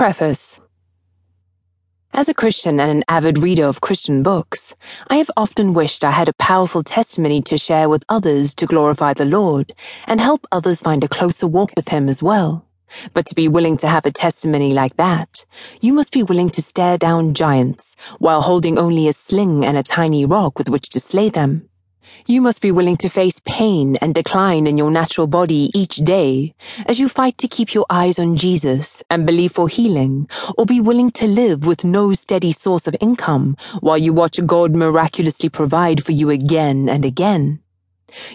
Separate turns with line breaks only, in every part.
Preface As a Christian and an avid reader of Christian books, I have often wished I had a powerful testimony to share with others to glorify the Lord and help others find a closer walk with Him as well. But to be willing to have a testimony like that, you must be willing to stare down giants while holding only a sling and a tiny rock with which to slay them. You must be willing to face pain and decline in your natural body each day as you fight to keep your eyes on Jesus and believe for healing, or be willing to live with no steady source of income while you watch God miraculously provide for you again and again.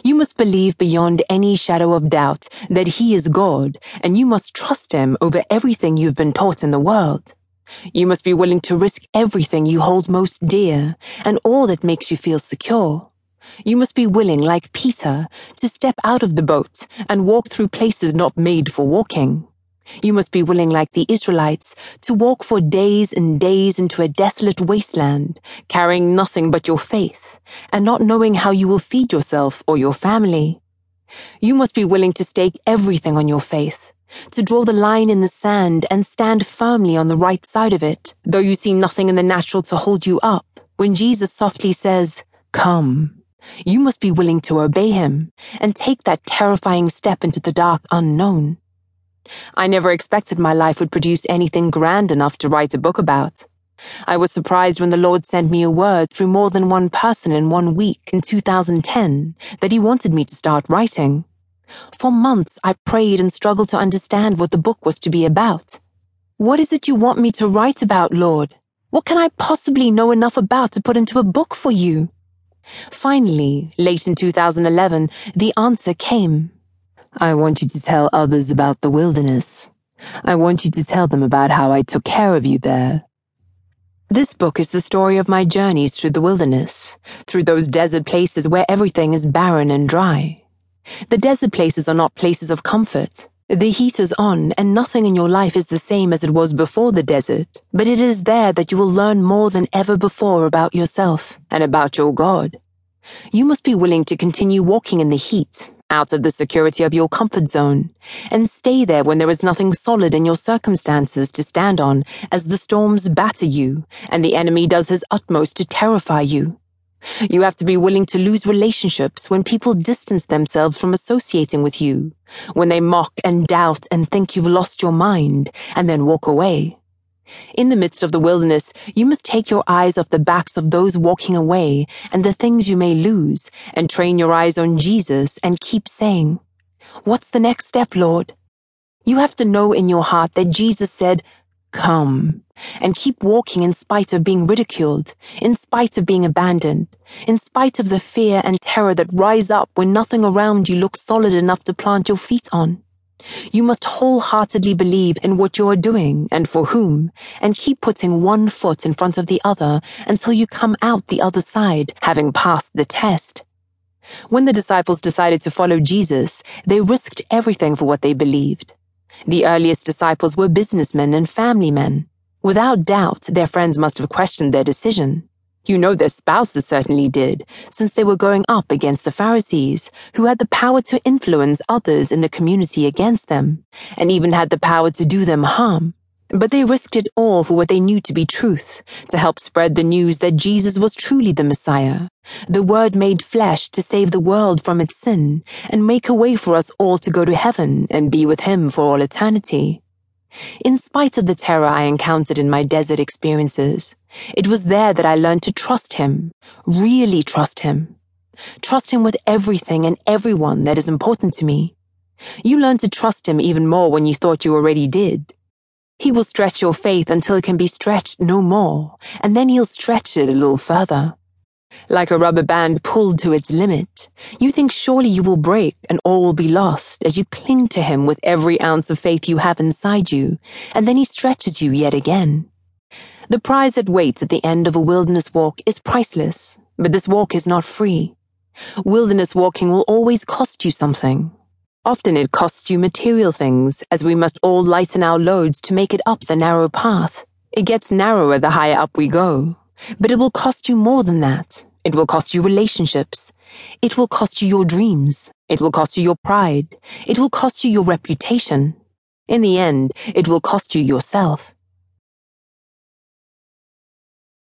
You must believe beyond any shadow of doubt that He is God, and you must trust Him over everything you've been taught in the world. You must be willing to risk everything you hold most dear and all that makes you feel secure. You must be willing, like Peter, to step out of the boat and walk through places not made for walking. You must be willing, like the Israelites, to walk for days and days into a desolate wasteland, carrying nothing but your faith, and not knowing how you will feed yourself or your family. You must be willing to stake everything on your faith, to draw the line in the sand and stand firmly on the right side of it, though you see nothing in the natural to hold you up, when Jesus softly says, Come. You must be willing to obey him and take that terrifying step into the dark unknown. I never expected my life would produce anything grand enough to write a book about. I was surprised when the Lord sent me a word through more than one person in one week in 2010 that He wanted me to start writing. For months, I prayed and struggled to understand what the book was to be about. What is it you want me to write about, Lord? What can I possibly know enough about to put into a book for you? Finally, late in 2011, the answer came. I want you to tell others about the wilderness. I want you to tell them about how I took care of you there. This book is the story of my journeys through the wilderness, through those desert places where everything is barren and dry. The desert places are not places of comfort. The heat is on, and nothing in your life is the same as it was before the desert, but it is there that you will learn more than ever before about yourself and about your God. You must be willing to continue walking in the heat, out of the security of your comfort zone, and stay there when there is nothing solid in your circumstances to stand on as the storms batter you and the enemy does his utmost to terrify you. You have to be willing to lose relationships when people distance themselves from associating with you, when they mock and doubt and think you've lost your mind, and then walk away. In the midst of the wilderness, you must take your eyes off the backs of those walking away and the things you may lose, and train your eyes on Jesus and keep saying, What's the next step, Lord? You have to know in your heart that Jesus said, Come, and keep walking in spite of being ridiculed, in spite of being abandoned, in spite of the fear and terror that rise up when nothing around you looks solid enough to plant your feet on. You must wholeheartedly believe in what you are doing and for whom, and keep putting one foot in front of the other until you come out the other side, having passed the test. When the disciples decided to follow Jesus, they risked everything for what they believed. The earliest disciples were businessmen and family men. Without doubt, their friends must have questioned their decision. You know their spouses certainly did, since they were going up against the Pharisees, who had the power to influence others in the community against them, and even had the power to do them harm. But they risked it all for what they knew to be truth, to help spread the news that Jesus was truly the Messiah, the Word made flesh to save the world from its sin, and make a way for us all to go to heaven and be with Him for all eternity. In spite of the terror I encountered in my desert experiences, it was there that I learned to trust Him, really trust Him. Trust Him with everything and everyone that is important to me. You learn to trust Him even more when you thought you already did. He will stretch your faith until it can be stretched no more, and then he'll stretch it a little further. Like a rubber band pulled to its limit, you think surely you will break and all will be lost as you cling to him with every ounce of faith you have inside you, and then he stretches you yet again. The prize that waits at the end of a wilderness walk is priceless, but this walk is not free. Wilderness walking will always cost you something, Often it costs you material things, as we must all lighten our loads to make it up the narrow path. It gets narrower the higher up we go. But it will cost you more than that. It will cost you relationships. It will cost you your dreams. It will cost you your pride. It will cost you your reputation. In the end, it will cost you yourself.